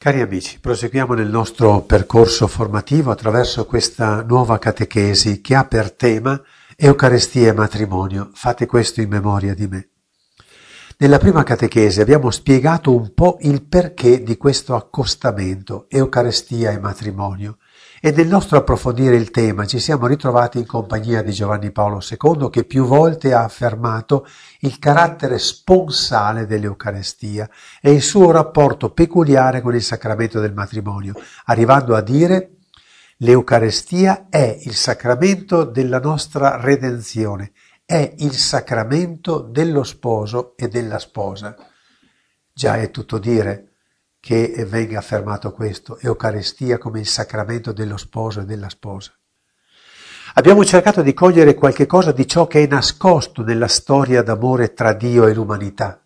Cari amici, proseguiamo nel nostro percorso formativo attraverso questa nuova catechesi che ha per tema Eucaristia e matrimonio. Fate questo in memoria di me. Nella prima catechesi abbiamo spiegato un po' il perché di questo accostamento Eucaristia e matrimonio e nel nostro approfondire il tema ci siamo ritrovati in compagnia di Giovanni Paolo II che più volte ha affermato il carattere sponsale dell'Eucarestia e il suo rapporto peculiare con il sacramento del matrimonio, arrivando a dire l'Eucarestia è il sacramento della nostra redenzione, è il sacramento dello sposo e della sposa. Già è tutto dire che venga affermato questo, Eucaristia come il sacramento dello sposo e della sposa. Abbiamo cercato di cogliere qualche cosa di ciò che è nascosto nella storia d'amore tra Dio e l'umanità.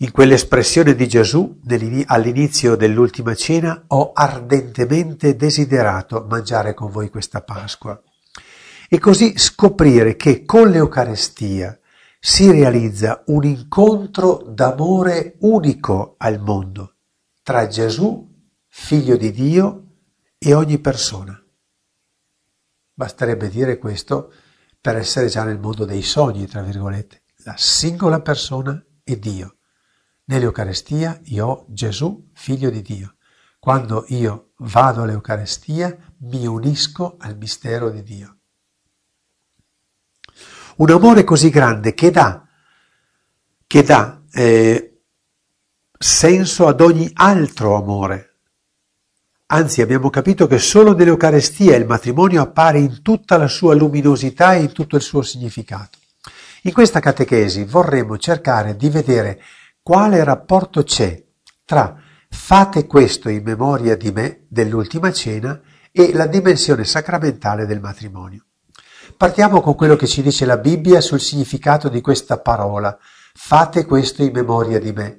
In quell'espressione di Gesù all'inizio dell'ultima cena ho ardentemente desiderato mangiare con voi questa Pasqua e così scoprire che con l'Eucarestia si realizza un incontro d'amore unico al mondo tra Gesù, figlio di Dio, e ogni persona. Basterebbe dire questo per essere già nel mondo dei sogni, tra virgolette, la singola persona e Dio. Nell'Eucarestia io ho Gesù, figlio di Dio. Quando io vado all'Eucarestia mi unisco al mistero di Dio. Un amore così grande che dà, che dà eh, senso ad ogni altro amore. Anzi, abbiamo capito che solo nell'Eucarestia il matrimonio appare in tutta la sua luminosità e in tutto il suo significato. In questa catechesi vorremmo cercare di vedere quale rapporto c'è tra fate questo in memoria di me dell'ultima cena e la dimensione sacramentale del matrimonio. Partiamo con quello che ci dice la Bibbia sul significato di questa parola. Fate questo in memoria di me.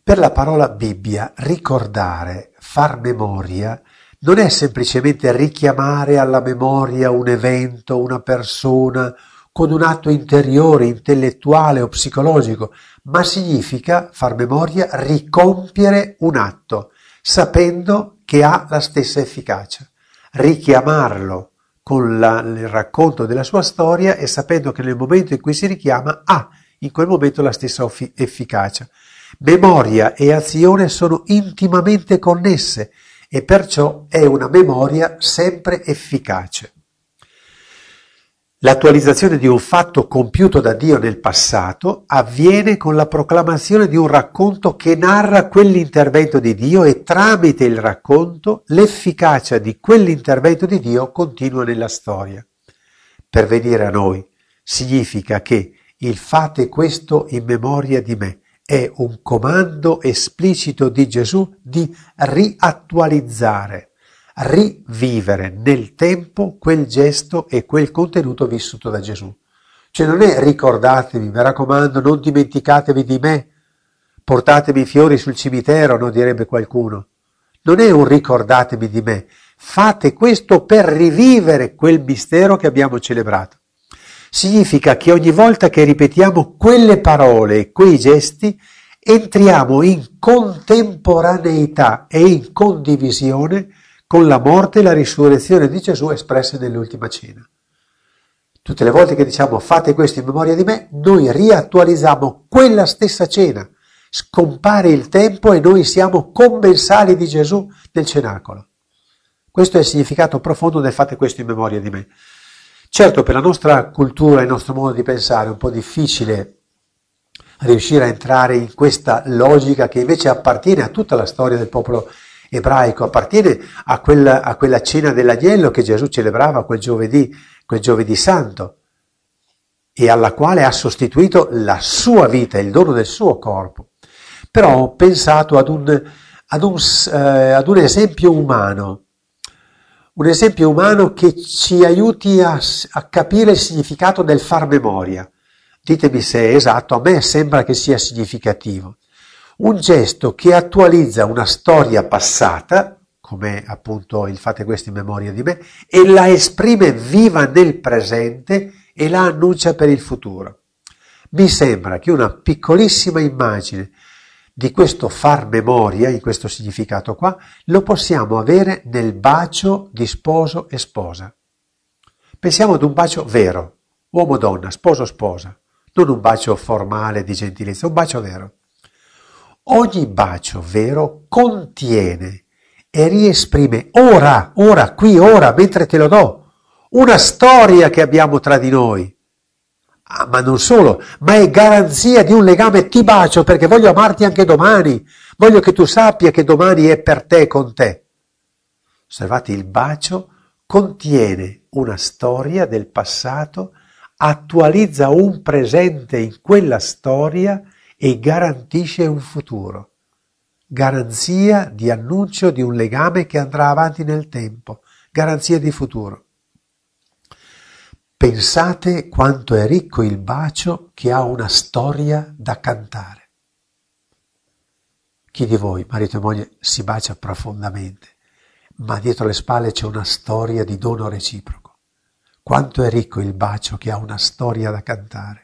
Per la parola Bibbia, ricordare, far memoria, non è semplicemente richiamare alla memoria un evento, una persona, con un atto interiore, intellettuale o psicologico, ma significa, far memoria, ricompiere un atto, sapendo che ha la stessa efficacia. Richiamarlo con la, il racconto della sua storia e sapendo che nel momento in cui si richiama ha in quel momento la stessa efficacia. Memoria e azione sono intimamente connesse e perciò è una memoria sempre efficace. L'attualizzazione di un fatto compiuto da Dio nel passato avviene con la proclamazione di un racconto che narra quell'intervento di Dio e tramite il racconto l'efficacia di quell'intervento di Dio continua nella storia. Per venire a noi significa che il fate questo in memoria di me è un comando esplicito di Gesù di riattualizzare rivivere nel tempo quel gesto e quel contenuto vissuto da Gesù. Cioè non è ricordatevi, mi raccomando, non dimenticatevi di me, portatemi fiori sul cimitero, no, direbbe qualcuno. Non è un ricordatevi di me, fate questo per rivivere quel mistero che abbiamo celebrato. Significa che ogni volta che ripetiamo quelle parole e quei gesti, entriamo in contemporaneità e in condivisione con la morte e la risurrezione di Gesù espresse nell'ultima cena. Tutte le volte che diciamo fate questo in memoria di me, noi riattualizziamo quella stessa cena. Scompare il tempo e noi siamo commensali di Gesù nel cenacolo. Questo è il significato profondo del fate questo in memoria di me. Certo, per la nostra cultura e il nostro modo di pensare è un po' difficile riuscire a entrare in questa logica che invece appartiene a tutta la storia del popolo ebraico, appartiene a quella, a quella cena dell'agnello che Gesù celebrava quel giovedì, quel giovedì santo, e alla quale ha sostituito la sua vita, il dono del suo corpo. Però ho pensato ad un, ad un, eh, ad un esempio umano, un esempio umano che ci aiuti a, a, capire il significato del far memoria. Ditemi se è esatto, a me sembra che sia significativo un gesto che attualizza una storia passata, come appunto il fate questo in memoria di me, e la esprime viva nel presente e la annuncia per il futuro. Mi sembra che una piccolissima immagine di questo far memoria, in questo significato qua, lo possiamo avere nel bacio di sposo e sposa. Pensiamo ad un bacio vero, uomo-donna, sposo-sposa, non un bacio formale di gentilezza, un bacio vero. Ogni bacio vero contiene e riesprime ora, ora, qui, ora, mentre te lo do, una storia che abbiamo tra di noi Ah, ma non solo, ma è garanzia di un legame. Ti bacio perché voglio amarti anche domani. Voglio che tu sappia che domani è per te e con te. Osservate, il bacio contiene una storia del passato, attualizza un presente in quella storia e garantisce un futuro. Garanzia di annuncio di un legame che andrà avanti nel tempo, garanzia di futuro. Pensate quanto è ricco il bacio che ha una storia da cantare. Chi di voi, marito e moglie, si bacia profondamente, ma dietro le spalle c'è una storia di dono reciproco. Quanto è ricco il bacio che ha una storia da cantare.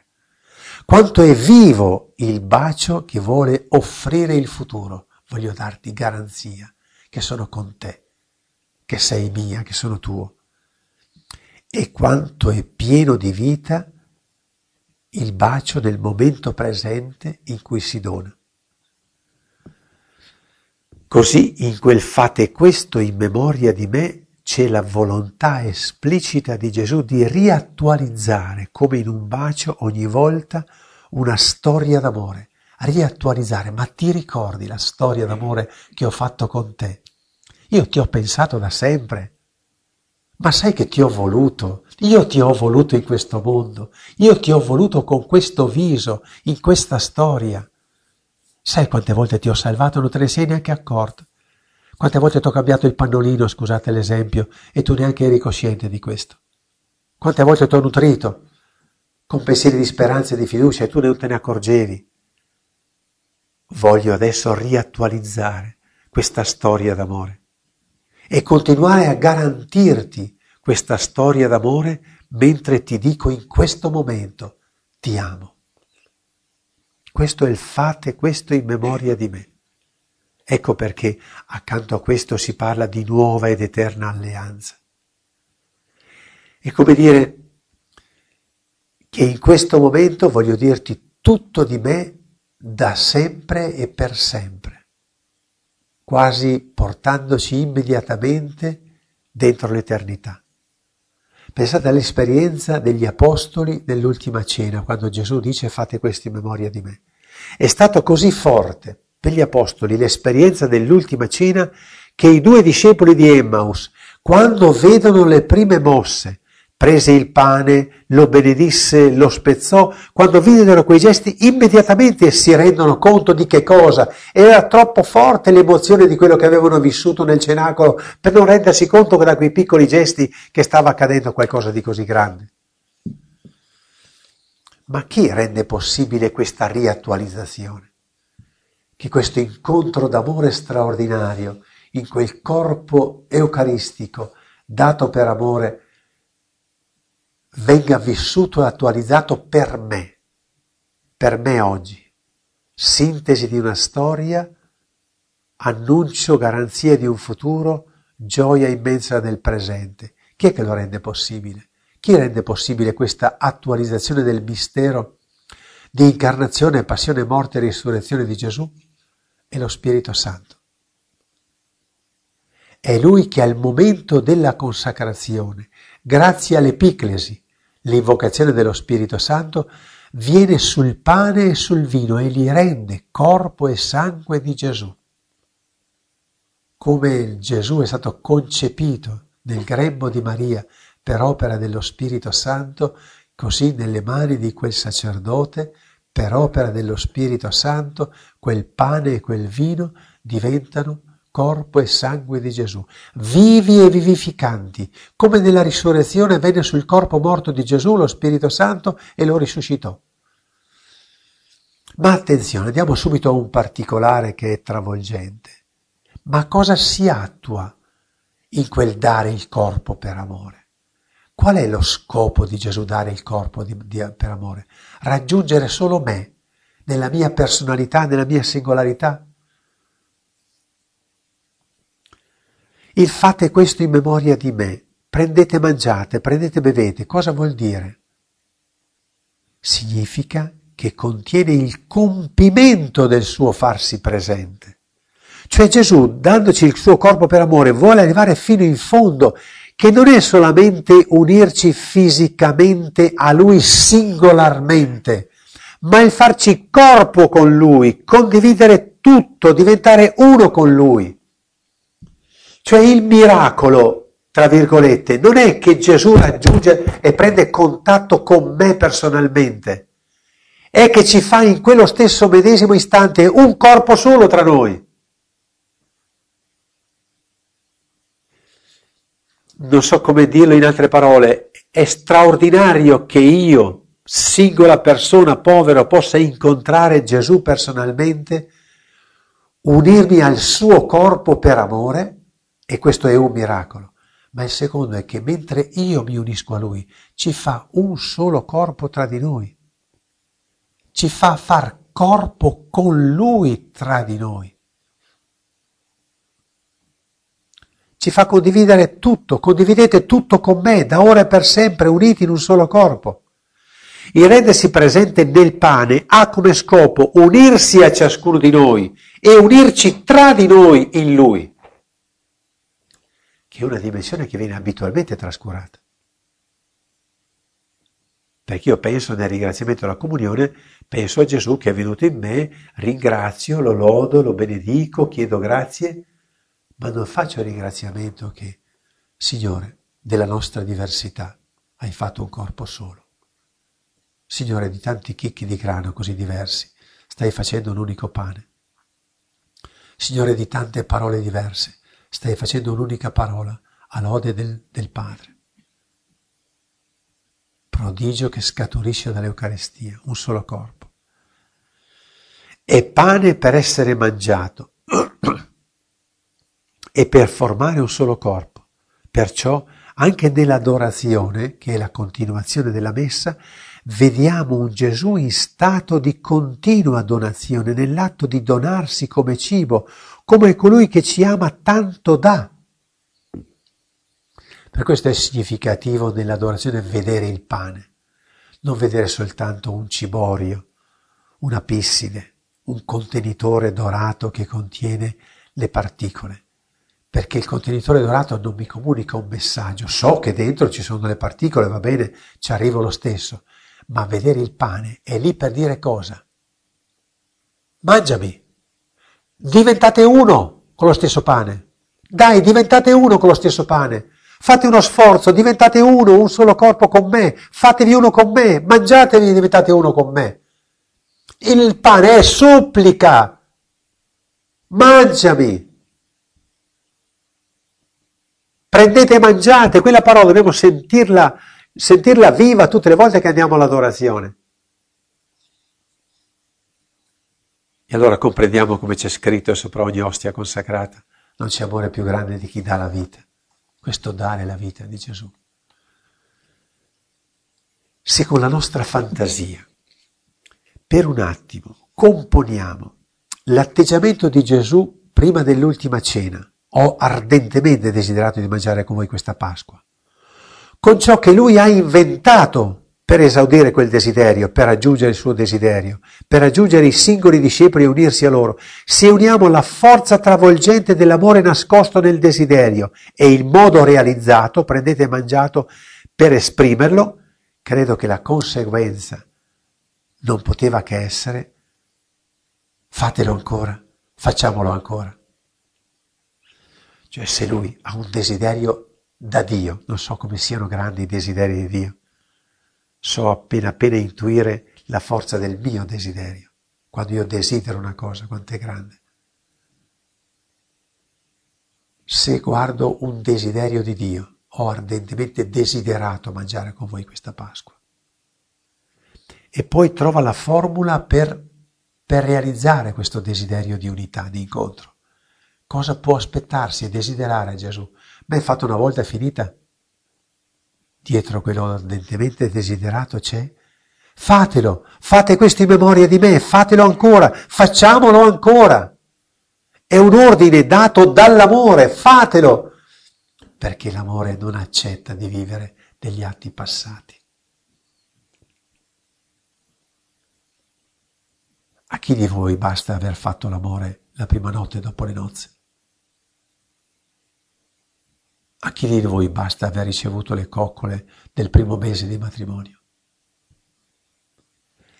Quanto è vivo il bacio che vuole offrire il futuro. Voglio darti garanzia che sono con te, che sei mia, che sono tuo e quanto è pieno di vita il bacio del momento presente in cui si dona. Così in quel fate questo in memoria di me c'è la volontà esplicita di Gesù di riattualizzare come in un bacio ogni volta una storia d'amore, riattualizzare, ma ti ricordi la storia d'amore che ho fatto con te? Io ti ho pensato da sempre, ma sai che ti ho voluto? Io ti ho voluto in questo mondo, io ti ho voluto con questo viso, in questa storia. Sai quante volte ti ho salvato, non te ne sei neanche accorto. Quante volte ti ho cambiato il pannolino, scusate l'esempio, e tu neanche eri cosciente di questo. Quante volte ti ho nutrito con pensieri di speranza e di fiducia e tu non te ne accorgevi. Voglio adesso riattualizzare questa storia d'amore e continuare a garantirti questa storia d'amore mentre ti dico in questo momento ti amo. Questo è il fate, questo in memoria di me. Ecco perché accanto a questo si parla di nuova ed eterna alleanza. È come dire che in questo momento voglio dirti tutto di me da sempre e per sempre quasi portandoci immediatamente dentro l'eternità. Pensate all'esperienza degli apostoli nell'ultima cena, quando Gesù dice fate questo in memoria di me. È stato così forte per gli apostoli l'esperienza dell'ultima cena che i due discepoli di Emmaus, quando vedono le prime mosse prese il pane, lo benedisse, lo spezzò. Quando videro quei gesti, immediatamente si rendono conto di che cosa. Era troppo forte l'emozione di quello che avevano vissuto nel cenacolo per non rendersi conto che da quei piccoli gesti che stava accadendo qualcosa di così grande. Ma chi rende possibile questa riattualizzazione? Che questo incontro d'amore straordinario in quel corpo eucaristico dato per amore venga vissuto e attualizzato per me, per me oggi. Sintesi di una storia, annuncio, garanzia di un futuro, gioia immensa del presente. Chi è che lo rende possibile? Chi rende possibile questa attualizzazione del mistero di incarnazione, passione, morte e risurrezione di Gesù? È lo Spirito Santo. È Lui che al momento della consacrazione, grazie all'epiclesi, L'invocazione dello Spirito Santo viene sul pane e sul vino e li rende corpo e sangue di Gesù. Come Gesù è stato concepito nel grembo di Maria per opera dello Spirito Santo, così nelle mani di quel sacerdote, per opera dello Spirito Santo, quel pane e quel vino diventano corpo e sangue di Gesù, vivi e vivificanti, come nella risurrezione venne sul corpo morto di Gesù lo Spirito Santo e lo risuscitò. Ma attenzione, andiamo subito a un particolare che è travolgente. Ma cosa si attua in quel dare il corpo per amore? Qual è lo scopo di Gesù dare il corpo di, di, per amore? Raggiungere solo me, nella mia personalità, nella mia singolarità. Il fate questo in memoria di me. Prendete, mangiate, prendete, bevete. Cosa vuol dire? Significa che contiene il compimento del suo farsi presente. Cioè Gesù, dandoci il suo corpo per amore, vuole arrivare fino in fondo, che non è solamente unirci fisicamente a Lui singolarmente, ma il farci corpo con Lui, condividere tutto, diventare uno con Lui. Cioè il miracolo, tra virgolette, non è che Gesù raggiunge e prende contatto con me personalmente, è che ci fa in quello stesso medesimo istante un corpo solo tra noi. Non so come dirlo in altre parole, è straordinario che io, singola persona povera, possa incontrare Gesù personalmente, unirmi al suo corpo per amore e questo è un miracolo. Ma il secondo è che mentre io mi unisco a Lui, ci fa un solo corpo tra di noi. Ci fa far corpo con Lui tra di noi. Ci fa condividere tutto, condividete tutto con me, da ora e per sempre, uniti in un solo corpo. Il rendersi presente nel pane ha come scopo unirsi a ciascuno di noi e unirci tra di noi in Lui che è una dimensione che viene abitualmente trascurata. Perché io penso nel ringraziamento alla comunione, penso a Gesù che è venuto in me, ringrazio, lo lodo, lo benedico, chiedo grazie, ma non faccio ringraziamento che, Signore, della nostra diversità hai fatto un corpo solo. Signore, di tanti chicchi di grano così diversi, stai facendo un unico pane. Signore, di tante parole diverse, stai facendo un'unica parola all'ode del, del Padre. Prodigio che scaturisce dall'Eucarestia, un solo corpo. È pane per essere mangiato e per formare un solo corpo. Perciò anche nell'adorazione, che è la continuazione della messa, vediamo un Gesù in stato di continua donazione, nell'atto di donarsi come cibo, come colui che ci ama tanto dà. Per questo è significativo nell'adorazione vedere il pane, non vedere soltanto un ciborio, una pisside, un contenitore dorato che contiene le particole, perché il contenitore dorato non mi comunica un messaggio, so che dentro ci sono le particole, va bene, ci arrivo lo stesso, ma vedere il pane è lì per dire cosa? Mangiami, diventate uno con lo stesso pane. Dai, diventate uno con lo stesso pane. Fate uno sforzo, diventate uno, un solo corpo con me. Fatevi uno con me, mangiatevi e diventate uno con me. Il pane è supplica. Mangiami. Prendete e mangiate. Quella parola dobbiamo sentirla, sentirla viva tutte le volte che andiamo all'adorazione. E allora comprendiamo come c'è scritto sopra ogni ostia consacrata, non c'è amore più grande di chi dà la vita. Questo dare la vita di Gesù. Se con la nostra fantasia, per un attimo, componiamo l'atteggiamento di Gesù prima dell'ultima cena, ho ardentemente desiderato di mangiare con voi questa Pasqua, con ciò che lui ha inventato per esaudire quel desiderio, per raggiungere il suo desiderio, per raggiungere i singoli discepoli e unirsi a loro. Se uniamo la forza travolgente dell'amore nascosto nel desiderio e il modo realizzato, prendete e mangiato, per esprimerlo, credo che la conseguenza non poteva che essere fatelo ancora, facciamolo ancora. Cioè se lui ha un desiderio da Dio, non so come siano grandi i desideri di Dio, so appena appena intuire la forza del mio desiderio, quando io desidero una cosa, quanto è grande. Se guardo un desiderio di Dio, ho ardentemente desiderato mangiare con voi questa Pasqua. E poi trova la formula per, per realizzare questo desiderio di unità, di incontro. Cosa può aspettarsi e desiderare Gesù? Beh, fatto una volta è finita, dietro quello ardentemente desiderato c'è Fatelo, fate questo in memoria di me, fatelo ancora, facciamolo ancora. È un ordine dato dall'amore, fatelo, perché l'amore non accetta di vivere degli atti passati. A chi di voi basta aver fatto l'amore la prima notte dopo le nozze? A chi di voi basta aver ricevuto le coccole del primo mese di matrimonio?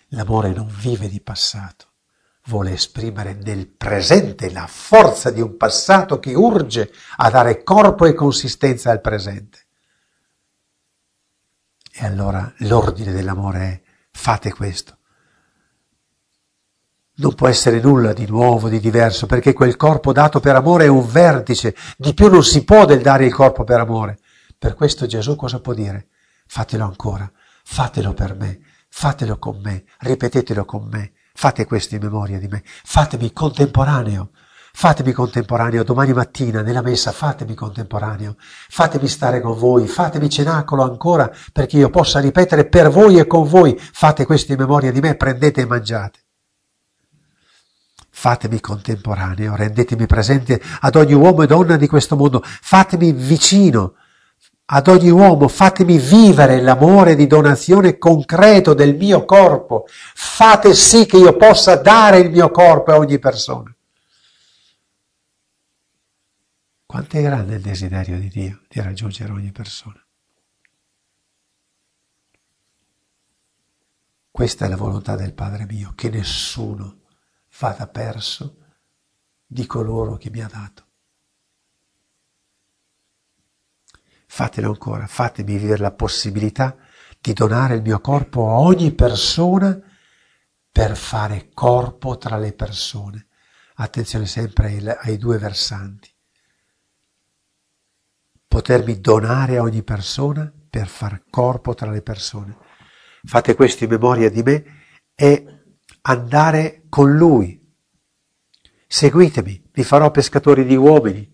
L'amore non vive di passato, vuole esprimere nel presente la forza di un passato che urge a dare corpo e consistenza al presente. E allora l'ordine dell'amore è fate questo. Non può essere nulla di nuovo, di diverso, perché quel corpo dato per amore è un vertice, di più non si può del dare il corpo per amore. Per questo Gesù cosa può dire? Fatelo ancora, fatelo per me, fatelo con me, ripetetelo con me, fate questo in memoria di me, fatemi contemporaneo, fatemi contemporaneo domani mattina nella messa, fatemi contemporaneo, fatemi stare con voi, fatemi cenacolo ancora perché io possa ripetere per voi e con voi, fate questo in memoria di me, prendete e mangiate. Fatemi contemporaneo, rendetemi presente ad ogni uomo e donna di questo mondo, fatemi vicino, ad ogni uomo, fatemi vivere l'amore di donazione concreto del mio corpo, fate sì che io possa dare il mio corpo a ogni persona. Quanto è grande il desiderio di Dio di raggiungere ogni persona. Questa è la volontà del Padre mio, che nessuno vada perso di coloro che mi ha dato. fatelo ancora, fatemi vivere la possibilità di donare il mio corpo a ogni persona per fare corpo tra le persone. Attenzione sempre ai, ai due versanti. Potermi donare a ogni persona per far corpo tra le persone. Fate questo in memoria di me e andare con lui. Seguitemi, vi farò pescatori di uomini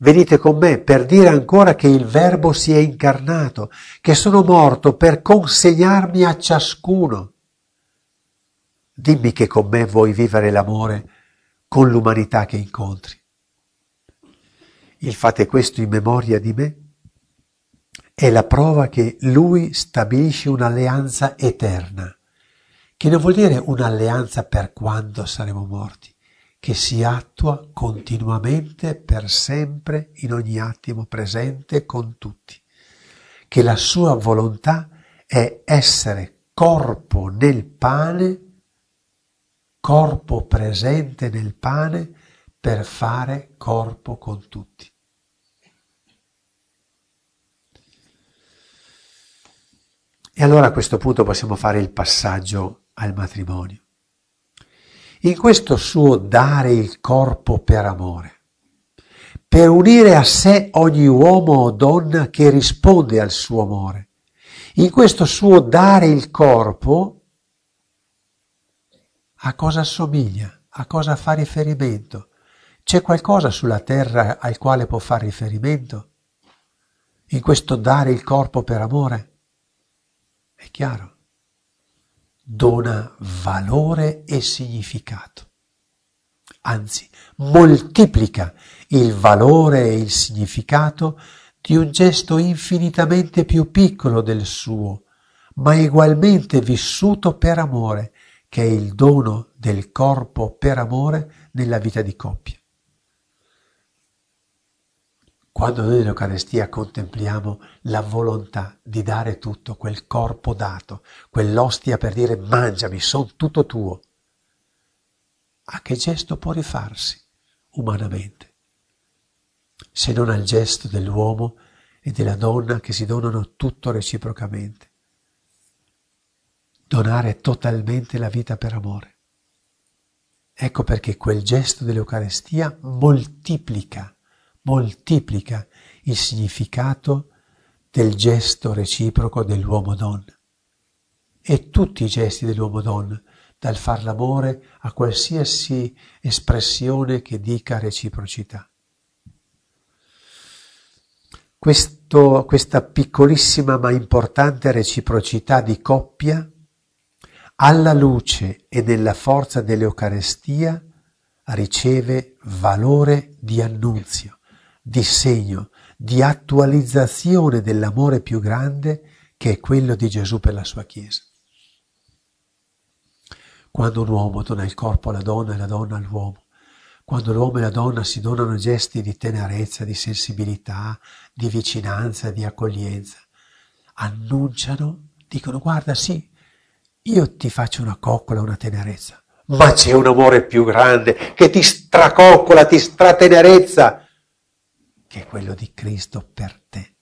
venite con me per dire ancora che il Verbo si è incarnato, che sono morto per consegnarmi a ciascuno. Dimmi che con me vuoi vivere l'amore con l'umanità che incontri. Il fate questo in memoria di me è la prova che lui stabilisce un'alleanza eterna, che non vuol dire un'alleanza per quando saremo morti, che si attua continuamente per sempre in ogni attimo presente con tutti, che la sua volontà è essere corpo nel pane, corpo presente nel pane per fare corpo con tutti. E allora a questo punto possiamo fare il passaggio al matrimonio in questo suo dare il corpo per amore, per unire a sé ogni uomo o donna che risponde al suo amore. In questo suo dare il corpo, a cosa assomiglia? A cosa fa riferimento? C'è qualcosa sulla terra al quale può fare riferimento? In questo dare il corpo per amore? È chiaro dona valore e significato. Anzi, moltiplica il valore e il significato di un gesto infinitamente più piccolo del suo, ma ugualmente vissuto per amore, che è il dono del corpo per amore nella vita di coppia. Quando noi nell'Eucarestia contempliamo la volontà di dare tutto, quel corpo dato, quell'ostia per dire mangiami, sono tutto tuo, a che gesto può rifarsi umanamente? Se non al gesto dell'uomo e della donna che si donano tutto reciprocamente. Donare totalmente la vita per amore. Ecco perché quel gesto dell'Eucarestia moltiplica moltiplica il significato del gesto reciproco dell'uomo-donna. E tutti i gesti dell'uomo-donna, dal far l'amore a qualsiasi espressione che dica reciprocità. Questo, questa piccolissima ma importante reciprocità di coppia alla luce e nella forza dell'Eucarestia riceve valore di annunzio, di segno, di attualizzazione dell'amore più grande che è quello di Gesù per la sua Chiesa. Quando un uomo dona il corpo alla donna e la donna all'uomo, quando l'uomo e la donna si donano gesti di tenerezza, di sensibilità, di vicinanza, di accoglienza, annunciano, dicono guarda sì, io ti faccio una coccola, una tenerezza, ma c'è un amore più grande che ti stracoccola, ti stratenerezza, che è quello di Cristo per te.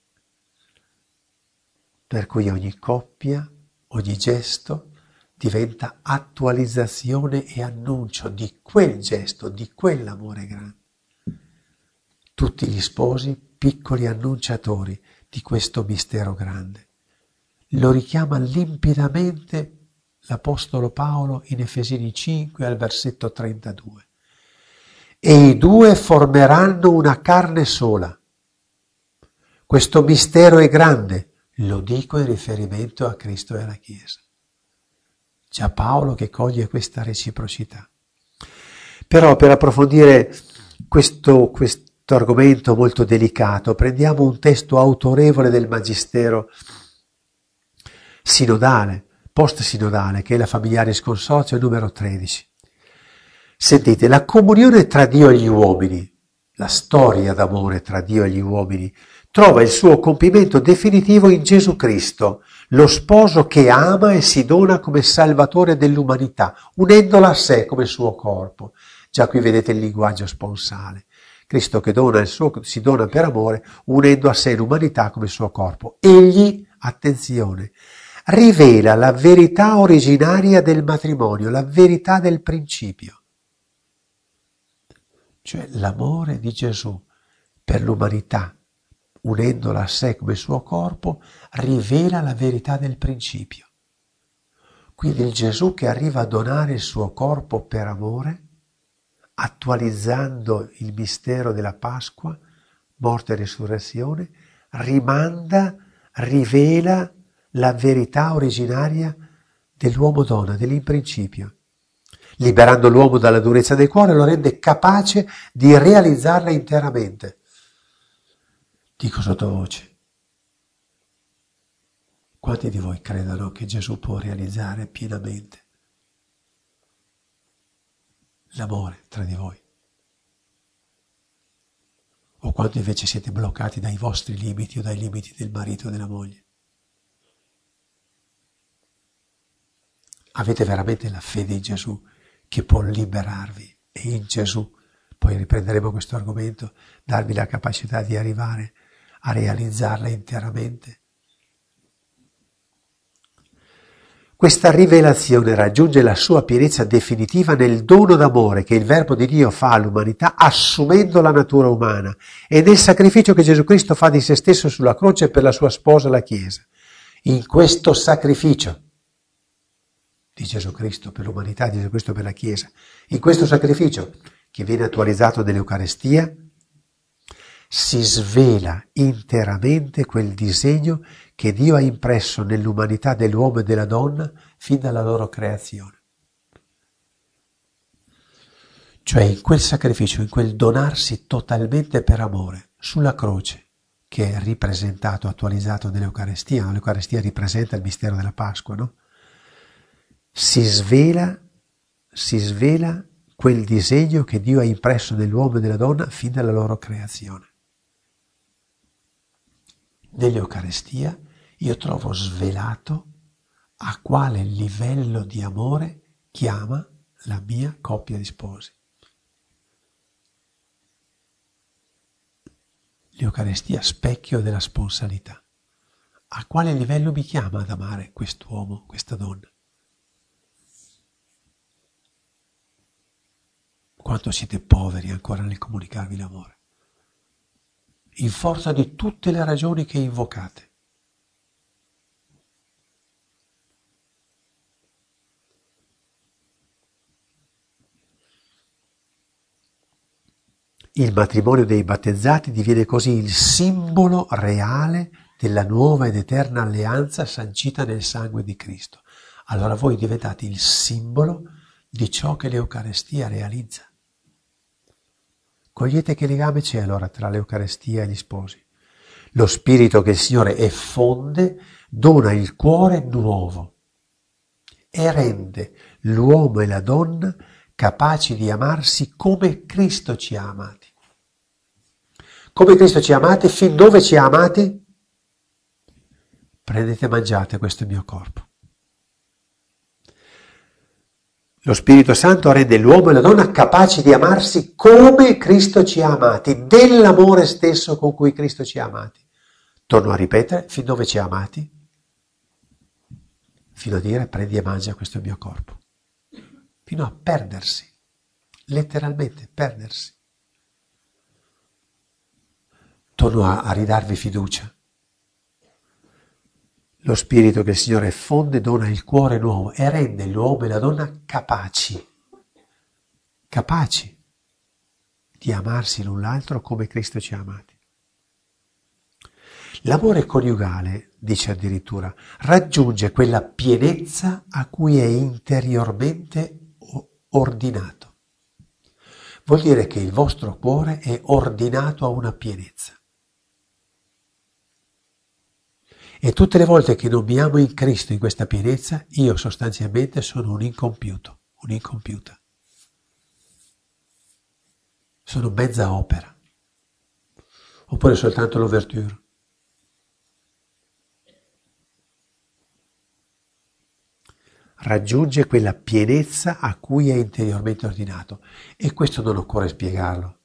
Per cui ogni coppia, ogni gesto diventa attualizzazione e annuncio di quel gesto, di quell'amore grande. Tutti gli sposi, piccoli annunciatori di questo mistero grande. Lo richiama limpidamente l'Apostolo Paolo in Efesini 5 al versetto 32. E i due formeranno una carne sola. Questo mistero è grande, lo dico in riferimento a Cristo e alla Chiesa. Già Paolo che coglie questa reciprocità. Però per approfondire questo, questo argomento molto delicato, prendiamo un testo autorevole del Magistero sinodale, post-sinodale, che è la Familiaris Consortio numero 13. Sentite, la comunione tra Dio e gli uomini, la storia d'amore tra Dio e gli uomini, trova il suo compimento definitivo in Gesù Cristo, lo sposo che ama e si dona come salvatore dell'umanità, unendola a sé come suo corpo. Già qui vedete il linguaggio sponsale. Cristo che dona suo, si dona per amore, unendo a sé l'umanità come suo corpo. Egli, attenzione, rivela la verità originaria del matrimonio, la verità del principio. Cioè l'amore di Gesù per l'umanità, unendola a sé come suo corpo, rivela la verità del principio. Quindi il Gesù che arriva a donare il suo corpo per amore, attualizzando il mistero della Pasqua, morte e risurrezione, rimanda, rivela la verità originaria dell'uomo-donna, dell'imprincipio. Liberando l'uomo dalla durezza del cuore lo rende capace di realizzarla interamente. Dico sottovoce. Quanti di voi credono che Gesù può realizzare pienamente l'amore tra di voi? O quanti invece siete bloccati dai vostri limiti o dai limiti del marito o della moglie? Avete veramente la fede in Gesù che può liberarvi e in Gesù, poi riprenderemo questo argomento, darvi la capacità di arrivare a realizzarla interamente. Questa rivelazione raggiunge la sua pienezza definitiva nel dono d'amore che il Verbo di Dio fa all'umanità assumendo la natura umana e nel sacrificio che Gesù Cristo fa di se stesso sulla croce per la sua sposa la Chiesa. In questo sacrificio di Gesù Cristo per l'umanità, di Gesù Cristo per la Chiesa. In questo sacrificio, che viene attualizzato nell'Eucarestia, si svela interamente quel disegno che Dio ha impresso nell'umanità dell'uomo e della donna fin dalla loro creazione. Cioè in quel sacrificio, in quel donarsi totalmente per amore sulla croce, che è ripresentato, attualizzato nell'Eucarestia, l'Eucarestia ripresenta il mistero della Pasqua, no? Si svela, si svela quel disegno che Dio ha impresso nell'uomo e nella donna fin dalla loro creazione. Nell'Eucarestia io trovo svelato a quale livello di amore chiama la mia coppia di sposi. L'Eucarestia specchio della sponsalità. A quale livello mi chiama ad amare quest'uomo, questa donna? Quanto siete poveri ancora nel comunicarvi l'amore, in forza di tutte le ragioni che invocate. Il matrimonio dei battezzati diviene così il simbolo reale della nuova ed eterna alleanza sancita nel sangue di Cristo. allora voi diventate il simbolo di ciò che l'Eucarestia realizza. Cogliete che legame c'è allora tra l'Eucarestia e gli sposi. Lo spirito che il Signore effonde dona il cuore nuovo e rende l'uomo e la donna capaci di amarsi come Cristo ci ha amati. Come Cristo ci ha amati, fin dove ci ha amati? Prendete e mangiate questo mio corpo. Lo Spirito Santo rende l'uomo e la donna capaci di amarsi come Cristo ci ha amati, dell'amore stesso con cui Cristo ci ha amati. Torno a ripetere, fin dove ci ha amati? Fino a dire prendi e mangia questo mio corpo. Fino a perdersi, letteralmente perdersi. Torno a, a ridarvi fiducia. Lo spirito che il Signore fonde dona il cuore nuovo e rende l'uomo e la donna capaci, capaci di amarsi l'un l'altro come Cristo ci ha amati. L'amore coniugale, dice addirittura, raggiunge quella pienezza a cui è interiormente ordinato. Vuol dire che il vostro cuore è ordinato a una pienezza. E tutte le volte che non mi amo in Cristo in questa pienezza, io sostanzialmente sono un incompiuto, un'incompiuta. Sono mezza opera. Oppure soltanto l'ouverture. Raggiunge quella pienezza a cui è interiormente ordinato. E questo non occorre spiegarlo.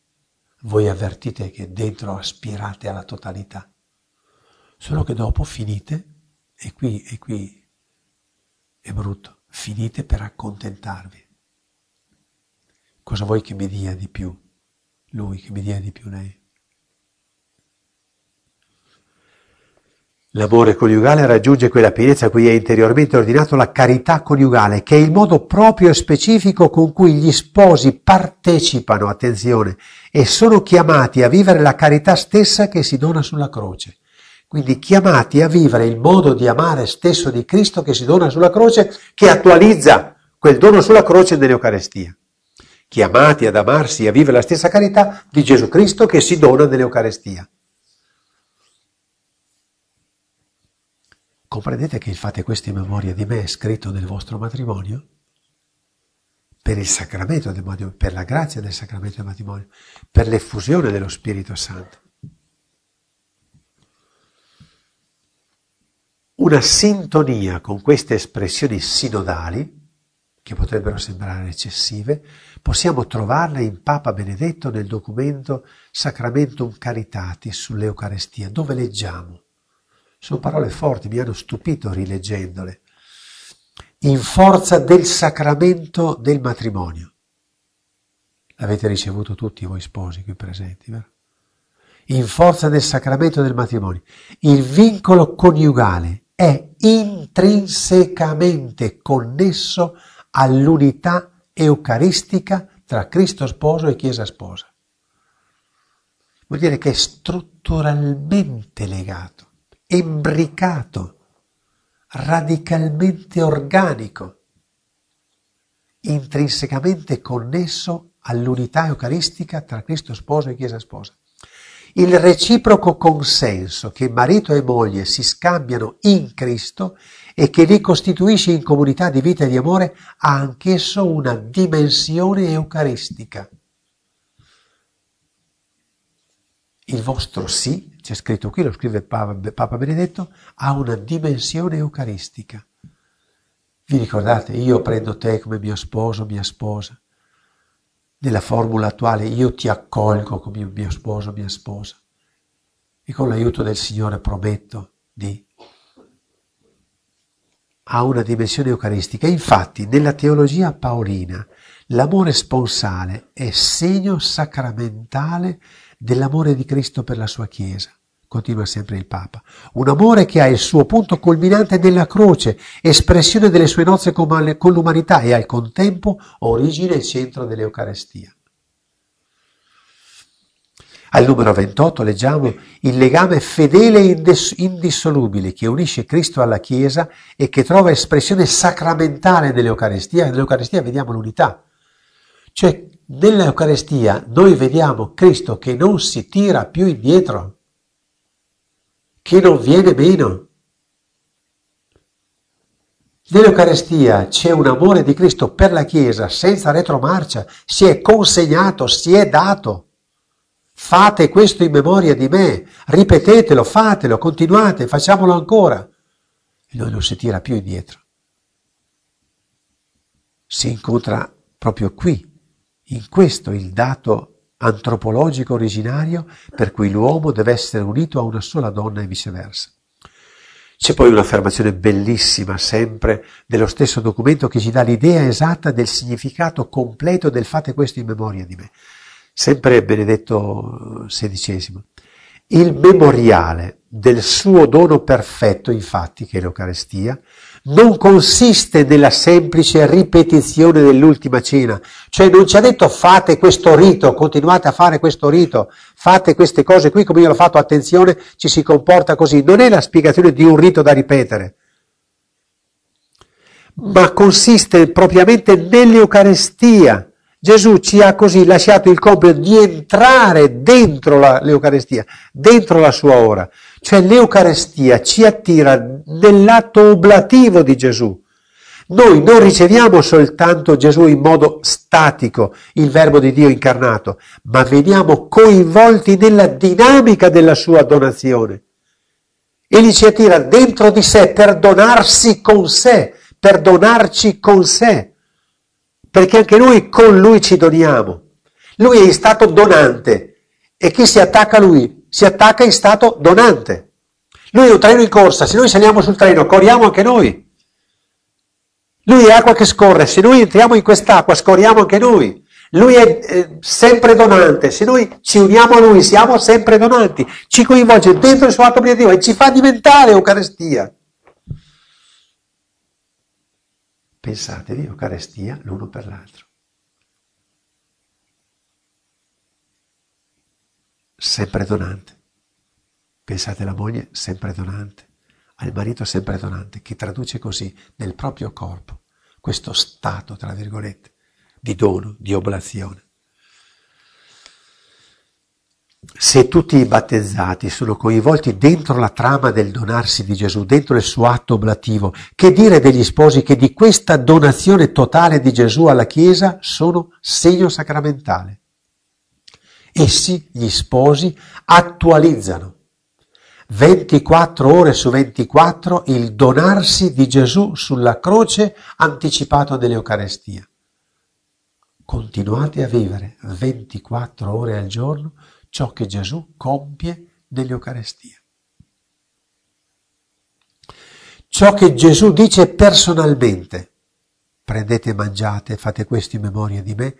Voi avvertite che dentro aspirate alla totalità. Solo che dopo finite, e qui, e qui è brutto, finite per accontentarvi. Cosa vuoi che mi dia di più? Lui che mi dia di più lei. L'amore coniugale raggiunge quella pienezza a cui è interiormente ordinato la carità coniugale, che è il modo proprio e specifico con cui gli sposi partecipano, attenzione, e sono chiamati a vivere la carità stessa che si dona sulla croce. Quindi chiamati a vivere il modo di amare stesso di Cristo che si dona sulla croce, che attualizza quel dono sulla croce nell'Eucarestia. Chiamati ad amarsi e a vivere la stessa carità di Gesù Cristo che si dona nell'Eucarestia. Comprendete che fate queste memorie di me scritto nel vostro matrimonio? Per il sacramento del matrimonio, per la grazia del sacramento del matrimonio, per l'effusione dello Spirito Santo. Una sintonia con queste espressioni sinodali, che potrebbero sembrare eccessive, possiamo trovarle in Papa Benedetto nel documento Sacramentum Caritatis sull'Eucarestia, dove leggiamo. Sono parole forti, mi hanno stupito rileggendole. In forza del sacramento del matrimonio. L'avete ricevuto tutti voi sposi qui presenti, vero? In forza del sacramento del matrimonio. Il vincolo coniugale è intrinsecamente connesso all'unità eucaristica tra Cristo sposo e Chiesa sposa. Vuol dire che è strutturalmente legato, embricato, radicalmente organico, intrinsecamente connesso all'unità eucaristica tra Cristo sposo e Chiesa sposa. Il reciproco consenso che marito e moglie si scambiano in Cristo e che li costituisce in comunità di vita e di amore ha anch'esso una dimensione eucaristica. Il vostro sì, c'è scritto qui, lo scrive Papa, Benedetto, ha una dimensione eucaristica. Vi ricordate, io prendo te come mio sposo, mia sposa nella formula attuale io ti accolgo come mio sposo, mia sposa e con l'aiuto del Signore prometto di ha una dimensione eucaristica. Infatti, nella teologia paolina, l'amore sponsale è segno sacramentale dell'amore di Cristo per la sua Chiesa continua sempre il Papa. Un amore che ha il suo punto culminante nella croce, espressione delle sue nozze con l'umanità e al contempo origine e centro dell'Eucarestia. Al numero 28 leggiamo il legame fedele e indissolubile che unisce Cristo alla Chiesa e che trova espressione sacramentale nell'Eucaristia. Nell'Eucaristia vediamo l'unità. Cioè, nell'Eucaristia noi vediamo Cristo che non si tira più indietro, che non viene meno. Nell'Eucaristia c'è un amore di Cristo per la Chiesa senza retromarcia, si è consegnato, si è dato. Fate questo in memoria di me, ripetetelo, fatelo, continuate, facciamolo ancora. E lui non si tira più indietro. Si incontra proprio qui, in questo il dato antropologico originario per cui l'uomo deve essere unito a una sola donna e viceversa. C'è poi un'affermazione bellissima sempre dello stesso documento che ci dà l'idea esatta del significato completo del fate questo in memoria di me sempre Benedetto XVI. Il memoriale del suo dono perfetto, infatti, che è l'Eucarestia, non consiste nella semplice ripetizione dell'ultima cena, cioè non ci ha detto fate questo rito, continuate a fare questo rito, fate queste cose qui come io l'ho fatto, attenzione, ci si comporta così, non è la spiegazione di un rito da ripetere, ma consiste propriamente nell'Eucarestia, Gesù ci ha così lasciato il compito di entrare dentro la, l'Eucarestia, dentro la sua ora. Cioè l'Eucarestia ci attira nell'atto oblativo di Gesù. Noi non riceviamo soltanto Gesù in modo statico, il Verbo di Dio incarnato, ma veniamo coinvolti nella dinamica della sua donazione. Egli ci attira dentro di sé per donarsi con sé, per donarci con sé perché anche noi con lui ci doniamo. Lui è stato donante e chi si attacca a lui si attacca in stato donante. Lui è un treno in corsa, se noi saliamo sul treno corriamo anche noi. Lui è acqua che scorre, se noi entriamo in quest'acqua scorriamo anche noi. Lui è eh, sempre donante, se noi ci uniamo a lui siamo sempre donanti, ci coinvolge dentro il suo atto obbligativo e ci fa diventare Eucaristia. Pensatevi, Eucarestia l'uno per l'altro. Sempre donante. Pensate alla moglie sempre donante, al marito sempre donante, che traduce così nel proprio corpo questo stato, tra virgolette, di dono, di oblazione. se tutti i battezzati sono coinvolti dentro la trama del donarsi di Gesù, dentro il suo atto oblativo, che dire degli sposi che di questa donazione totale di Gesù alla Chiesa sono segno sacramentale? Essi, gli sposi, attualizzano 24 ore su 24 il donarsi di Gesù sulla croce anticipato dell'Eucarestia. Continuate a vivere 24 ore al giorno ciò che Gesù compie nell'Eucarestia. Ciò che Gesù dice personalmente, prendete e mangiate, fate questo in memoria di me,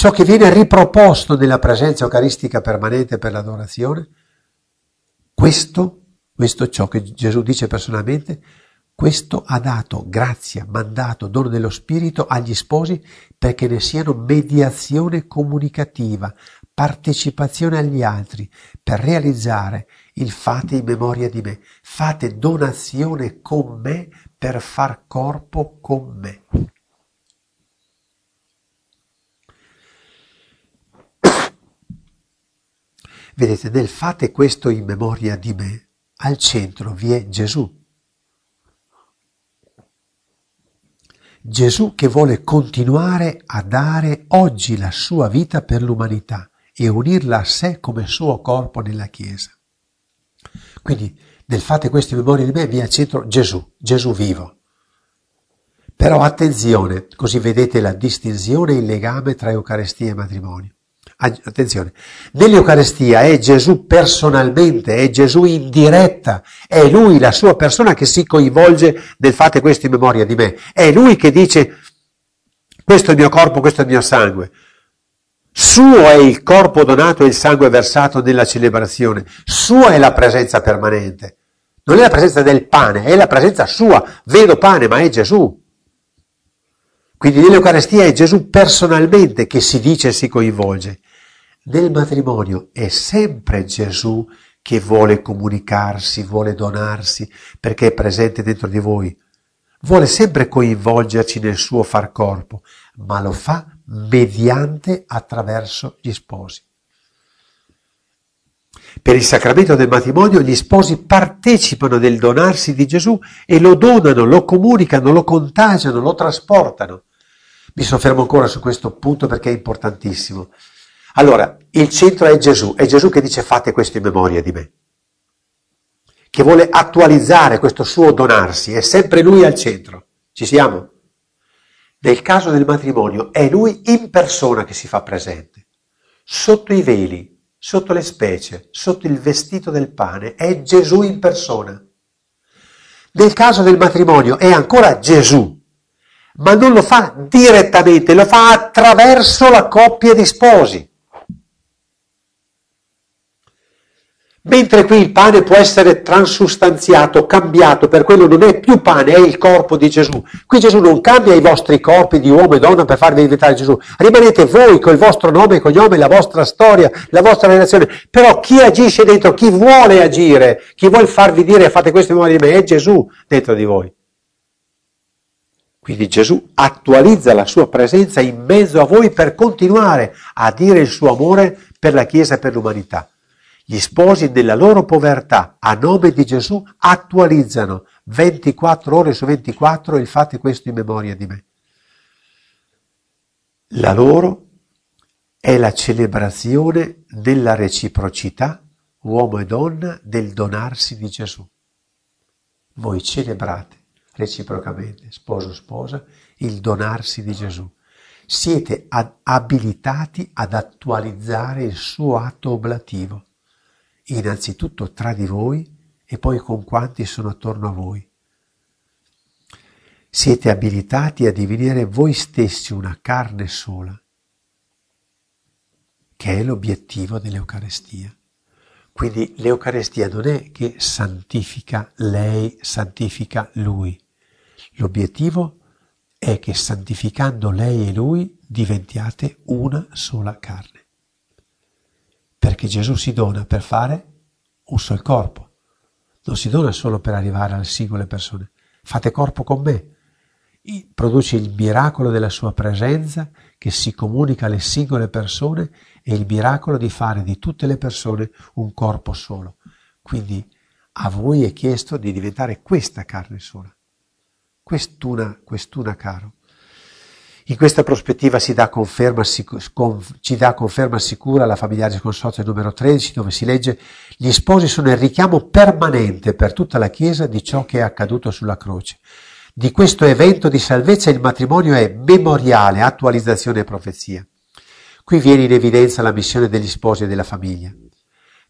ciò che viene riproposto nella presenza eucaristica permanente per l'adorazione, questo, questo ciò che Gesù dice personalmente, questo ha dato grazia, mandato, dono dello Spirito agli sposi perché ne siano mediazione comunicativa, partecipazione agli altri per realizzare il fate in memoria di me. Fate donazione con me per far corpo con me. Vedete, nel fate questo in memoria di me, al centro vi è Gesù. Gesù che vuole continuare a dare oggi la sua vita per l'umanità e unirla a sé come suo corpo nella Chiesa. Quindi nel fate queste memorie di me vi al centro Gesù, Gesù vivo. Però attenzione, così vedete la distinzione e il legame tra Eucaristia e matrimonio. Attenzione, nell'Eucarestia è Gesù personalmente, è Gesù in diretta, è Lui, la sua persona che si coinvolge nel fate questo in memoria di me, è Lui che dice questo è il mio corpo, questo è il mio sangue. Suo è il corpo donato e il sangue versato nella celebrazione, sua è la presenza permanente. Non è la presenza del pane, è la presenza sua. Vedo pane, ma è Gesù. Quindi nell'Eucarestia è Gesù personalmente che si dice e si coinvolge. Nel matrimonio è sempre Gesù che vuole comunicarsi, vuole donarsi, perché è presente dentro di voi. Vuole sempre coinvolgerci nel suo far corpo, ma lo fa mediante attraverso gli sposi. Per il sacramento del matrimonio gli sposi partecipano del donarsi di Gesù e lo donano, lo comunicano, lo contagiano, lo trasportano. Mi soffermo ancora su questo punto perché è importantissimo. Allora, il centro è Gesù, è Gesù che dice fate questo in memoria di me, che vuole attualizzare questo suo donarsi, è sempre lui al centro. Ci siamo? Nel caso del matrimonio è lui in persona che si fa presente, sotto i veli, sotto le specie, sotto il vestito del pane, è Gesù in persona. Nel caso del matrimonio è ancora Gesù, ma non lo fa direttamente, lo fa attraverso la coppia di sposi. Mentre qui il pane può essere transustanziato, cambiato, per quello non è più pane, è il corpo di Gesù. Qui Gesù non cambia i vostri corpi di uomo e donna per farvi diventare Gesù. Rimanete voi col vostro nome e cognome, la vostra storia, la vostra relazione. Però chi agisce dentro, chi vuole agire, chi vuole farvi dire fate questo in modo di me, è Gesù dentro di voi. Quindi Gesù attualizza la sua presenza in mezzo a voi per continuare a dire il suo amore per la Chiesa e per l'umanità. Gli sposi nella loro povertà, a nome di Gesù, attualizzano 24 ore su 24 il fate questo in memoria di me. La loro è la celebrazione della reciprocità, uomo e donna, del donarsi di Gesù. Voi celebrate reciprocamente, sposo sposa, il donarsi di Gesù. Siete ad, abilitati ad attualizzare il suo atto oblativo innanzitutto tra di voi e poi con quanti sono attorno a voi. Siete abilitati a divenire voi stessi una carne sola, che è l'obiettivo dell'Eucarestia. Quindi l'Eucarestia non è che santifica lei, santifica lui. L'obiettivo è che santificando lei e lui diventiate una sola carne perché Gesù si dona per fare un sol corpo, non si dona solo per arrivare alle singole persone. Fate corpo con me. Produce il miracolo della sua presenza che si comunica alle singole persone e il miracolo di fare di tutte le persone un corpo solo. Quindi a voi è chiesto di diventare questa carne sola. Quest'una, quest'una caro. In questa prospettiva dà conferma, ci dà conferma sicura la familiare consorzio numero 13 dove si legge gli sposi sono il richiamo permanente per tutta la Chiesa di ciò che è accaduto sulla croce. Di questo evento di salvezza il matrimonio è memoriale, attualizzazione e profezia. Qui viene in evidenza la missione degli sposi e della famiglia.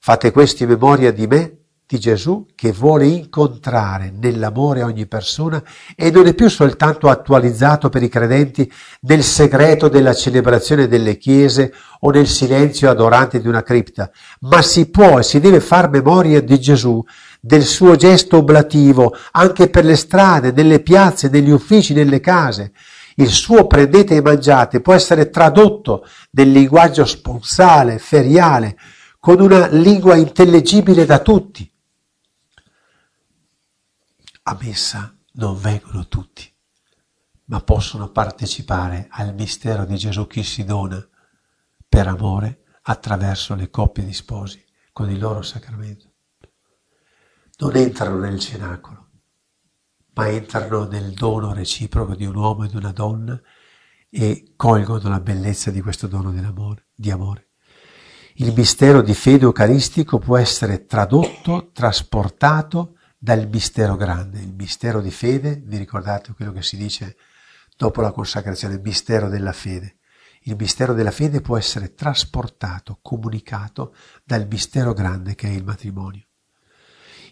Fate questo in memoria di me di Gesù che vuole incontrare nell'amore ogni persona e non è più soltanto attualizzato per i credenti nel segreto della celebrazione delle chiese o nel silenzio adorante di una cripta, ma si può e si deve far memoria di Gesù, del suo gesto oblativo anche per le strade, nelle piazze, negli uffici, nelle case. Il suo prendete e mangiate può essere tradotto nel linguaggio sponsale, feriale, con una lingua intellegibile da tutti a messa non vengono tutti, ma possono partecipare al mistero di Gesù che si dona per amore attraverso le coppie di sposi con il loro sacramento. Non entrano nel cenacolo, ma entrano nel dono reciproco di un uomo e di una donna e colgono la bellezza di questo dono di amore. Il mistero di fede eucaristico può essere tradotto, trasportato dal mistero grande, il mistero di fede, vi ricordate quello che si dice dopo la consacrazione, il mistero della fede. Il mistero della fede può essere trasportato, comunicato dal mistero grande che è il matrimonio.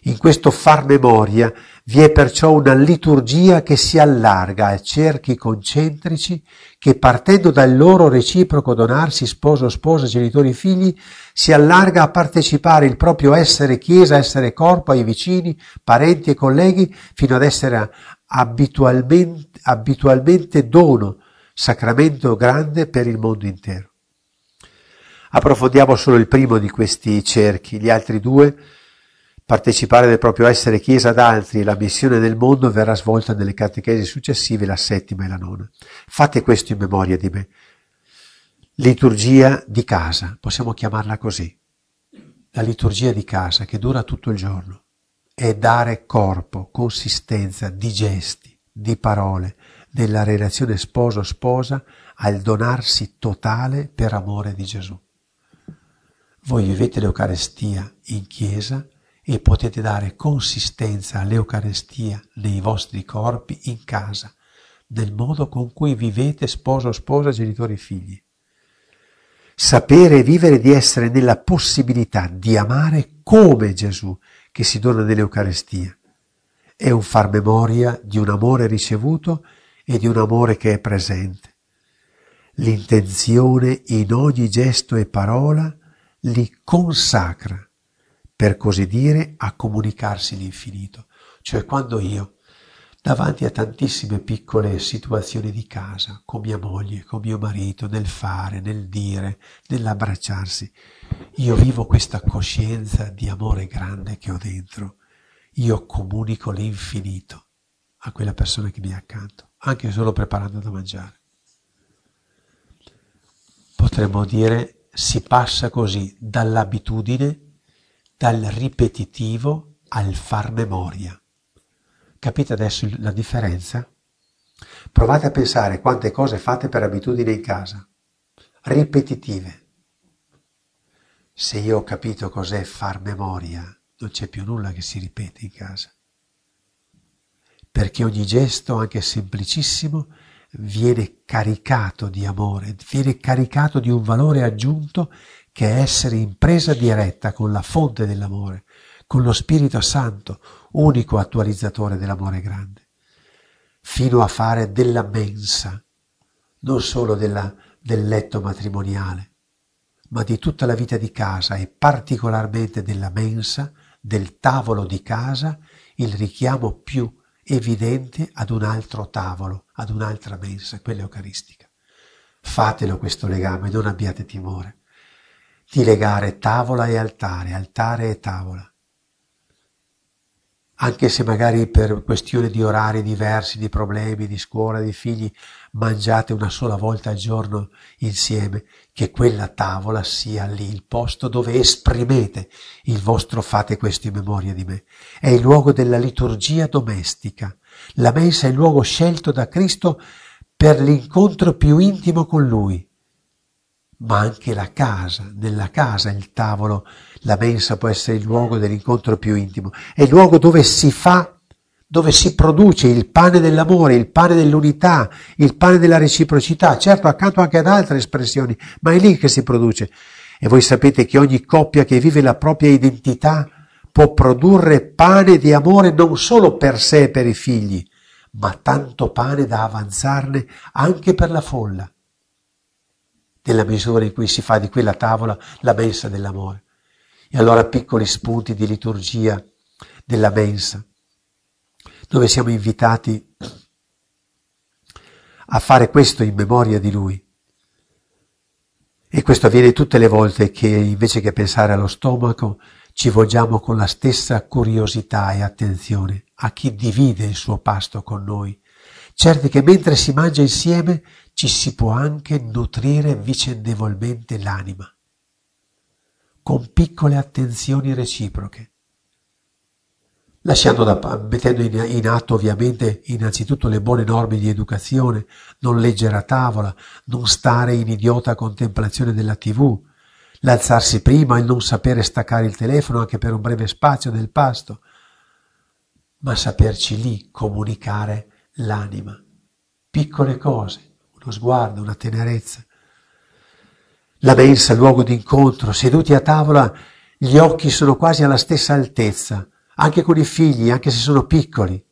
In questo far memoria vi è perciò una liturgia che si allarga a cerchi concentrici che partendo dal loro reciproco donarsi sposo, sposa, genitori, figli, si allarga a partecipare il proprio essere chiesa, essere corpo ai vicini, parenti e colleghi, fino ad essere abitualmente, abitualmente dono, sacramento grande per il mondo intero. Approfondiamo solo il primo di questi cerchi, gli altri due, partecipare del proprio essere Chiesa ad altri e la missione nel mondo verrà svolta nelle catechesi successive, la settima e la nona. Fate questo in memoria di me. Liturgia di casa, possiamo chiamarla così. La liturgia di casa che dura tutto il giorno è dare corpo, consistenza di gesti, di parole, della relazione sposo-sposa al donarsi totale per amore di Gesù. Voi vivete l'Eucarestia in chiesa e potete dare consistenza all'Eucarestia nei vostri corpi in casa, nel modo con cui vivete sposo, sposa, genitori e figli. Sapere e vivere di essere nella possibilità di amare come Gesù che si dona nell'Eucarestia. È un far memoria di un amore ricevuto e di un amore che è presente. L'intenzione in ogni gesto e parola li consacra, per così dire, a comunicarsi l'infinito. Cioè quando io, davanti a tantissime piccole situazioni di casa, con mia moglie, con mio marito, nel fare, nel dire, nell'abbracciarsi, io vivo questa coscienza di amore grande che ho dentro, io comunico l'infinito a quella persona che mi è accanto, anche solo preparando da mangiare. Potremmo dire si passa così dall'abitudine, dal ripetitivo al far memoria. Capite adesso la differenza? Provate a pensare quante cose fate per abitudine in casa, ripetitive. Se io ho capito cos'è far memoria, non c'è più nulla che si ripete in casa. Perché ogni gesto, anche semplicissimo, viene caricato di amore, viene caricato di un valore aggiunto che è essere in presa diretta con la fonte dell'amore, con lo Spirito Santo, unico attualizzatore dell'amore grande, fino a fare della mensa, non solo della, del letto matrimoniale, ma di tutta la vita di casa e particolarmente della mensa, del tavolo di casa, il richiamo più evidente ad un altro tavolo, ad un'altra mensa, quella eucaristica. Fatelo questo legame, non abbiate timore di legare tavola e altare, altare e tavola. Anche se magari per questione di orari diversi, di problemi, di scuola, di figli, mangiate una sola volta al giorno insieme, che quella tavola sia lì il posto dove esprimete il vostro fate questo in memoria di me. È il luogo della liturgia domestica. La mensa è il luogo scelto da Cristo per l'incontro più intimo con Lui. Ma anche la casa, nella casa il tavolo, la mensa può essere il luogo dell'incontro più intimo. È il luogo dove si fa dove si produce il pane dell'amore, il pane dell'unità, il pane della reciprocità, certo accanto anche ad altre espressioni, ma è lì che si produce. E voi sapete che ogni coppia che vive la propria identità può produrre pane di amore non solo per sé e per i figli, ma tanto pane da avanzarne anche per la folla, nella misura in cui si fa di quella tavola la mensa dell'amore. E allora piccoli spunti di liturgia della mensa dove siamo invitati a fare questo in memoria di Lui. E questo avviene tutte le volte che invece che pensare allo stomaco ci volgiamo con la stessa curiosità e attenzione a chi divide il suo pasto con noi, certi che mentre si mangia insieme ci si può anche nutrire vicendevolmente l'anima, con piccole attenzioni reciproche. Lasciando da, mettendo in, in, atto ovviamente innanzitutto le buone norme di educazione, non leggere a tavola, non stare in idiota contemplazione della tv, l'alzarsi prima, il non sapere staccare il telefono anche per un breve spazio del pasto, ma saperci lì comunicare l'anima, piccole cose, uno sguardo, una tenerezza. La mensa, il luogo d'incontro, seduti a tavola, gli occhi sono quasi alla stessa altezza, anche con i figli, anche se sono piccoli.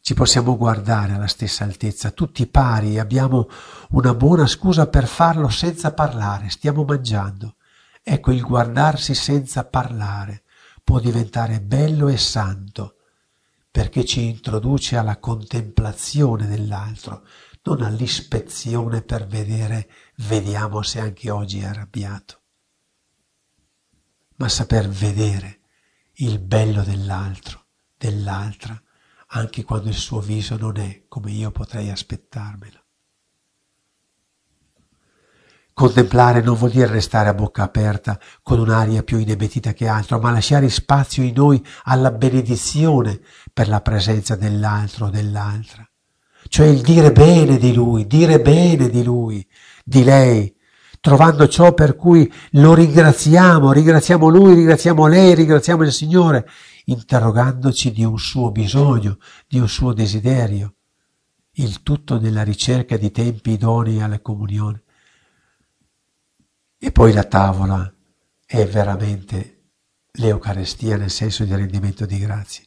Ci possiamo guardare alla stessa altezza, tutti pari, abbiamo una buona scusa per farlo senza parlare, stiamo mangiando. Ecco, il guardarsi senza parlare può diventare bello e santo, perché ci introduce alla contemplazione dell'altro, non all'ispezione per vedere, vediamo se anche oggi è arrabbiato, ma saper vedere il bello dell'altro, dell'altra, anche quando il suo viso non è come io potrei aspettarmelo. Contemplare non vuol dire restare a bocca aperta con un'aria più inebetita che altro, ma lasciare spazio in noi alla benedizione per la presenza dell'altro o dell'altra. Cioè il dire bene di lui, dire bene di lui, di lei, trovando ciò per cui lo ringraziamo, ringraziamo lui, ringraziamo lei, ringraziamo il Signore, interrogandoci di un suo bisogno, di un suo desiderio, il tutto nella ricerca di tempi idonei alla comunione. E poi la tavola è veramente l'Eucarestia nel senso di rendimento di grazie.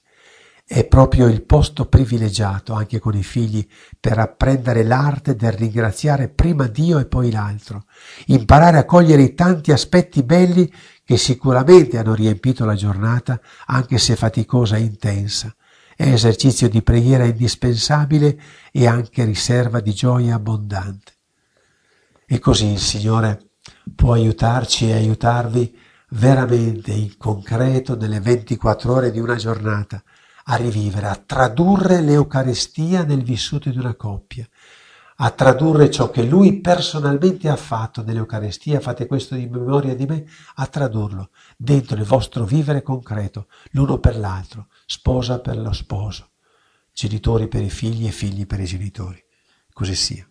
È proprio il posto privilegiato anche con i figli per apprendere l'arte del ringraziare prima Dio e poi l'altro, imparare a cogliere i tanti aspetti belli che sicuramente hanno riempito la giornata, anche se faticosa e intensa. È esercizio di preghiera indispensabile e anche riserva di gioia abbondante. E così il Signore può aiutarci e aiutarvi veramente in concreto nelle 24 ore di una giornata a rivivere, a tradurre l'Eucaristia nel vissuto di una coppia, a tradurre ciò che lui personalmente ha fatto nell'Eucaristia, fate questo in memoria di me, a tradurlo dentro il vostro vivere concreto, l'uno per l'altro, sposa per lo sposo, genitori per i figli e figli per i genitori. Così sia.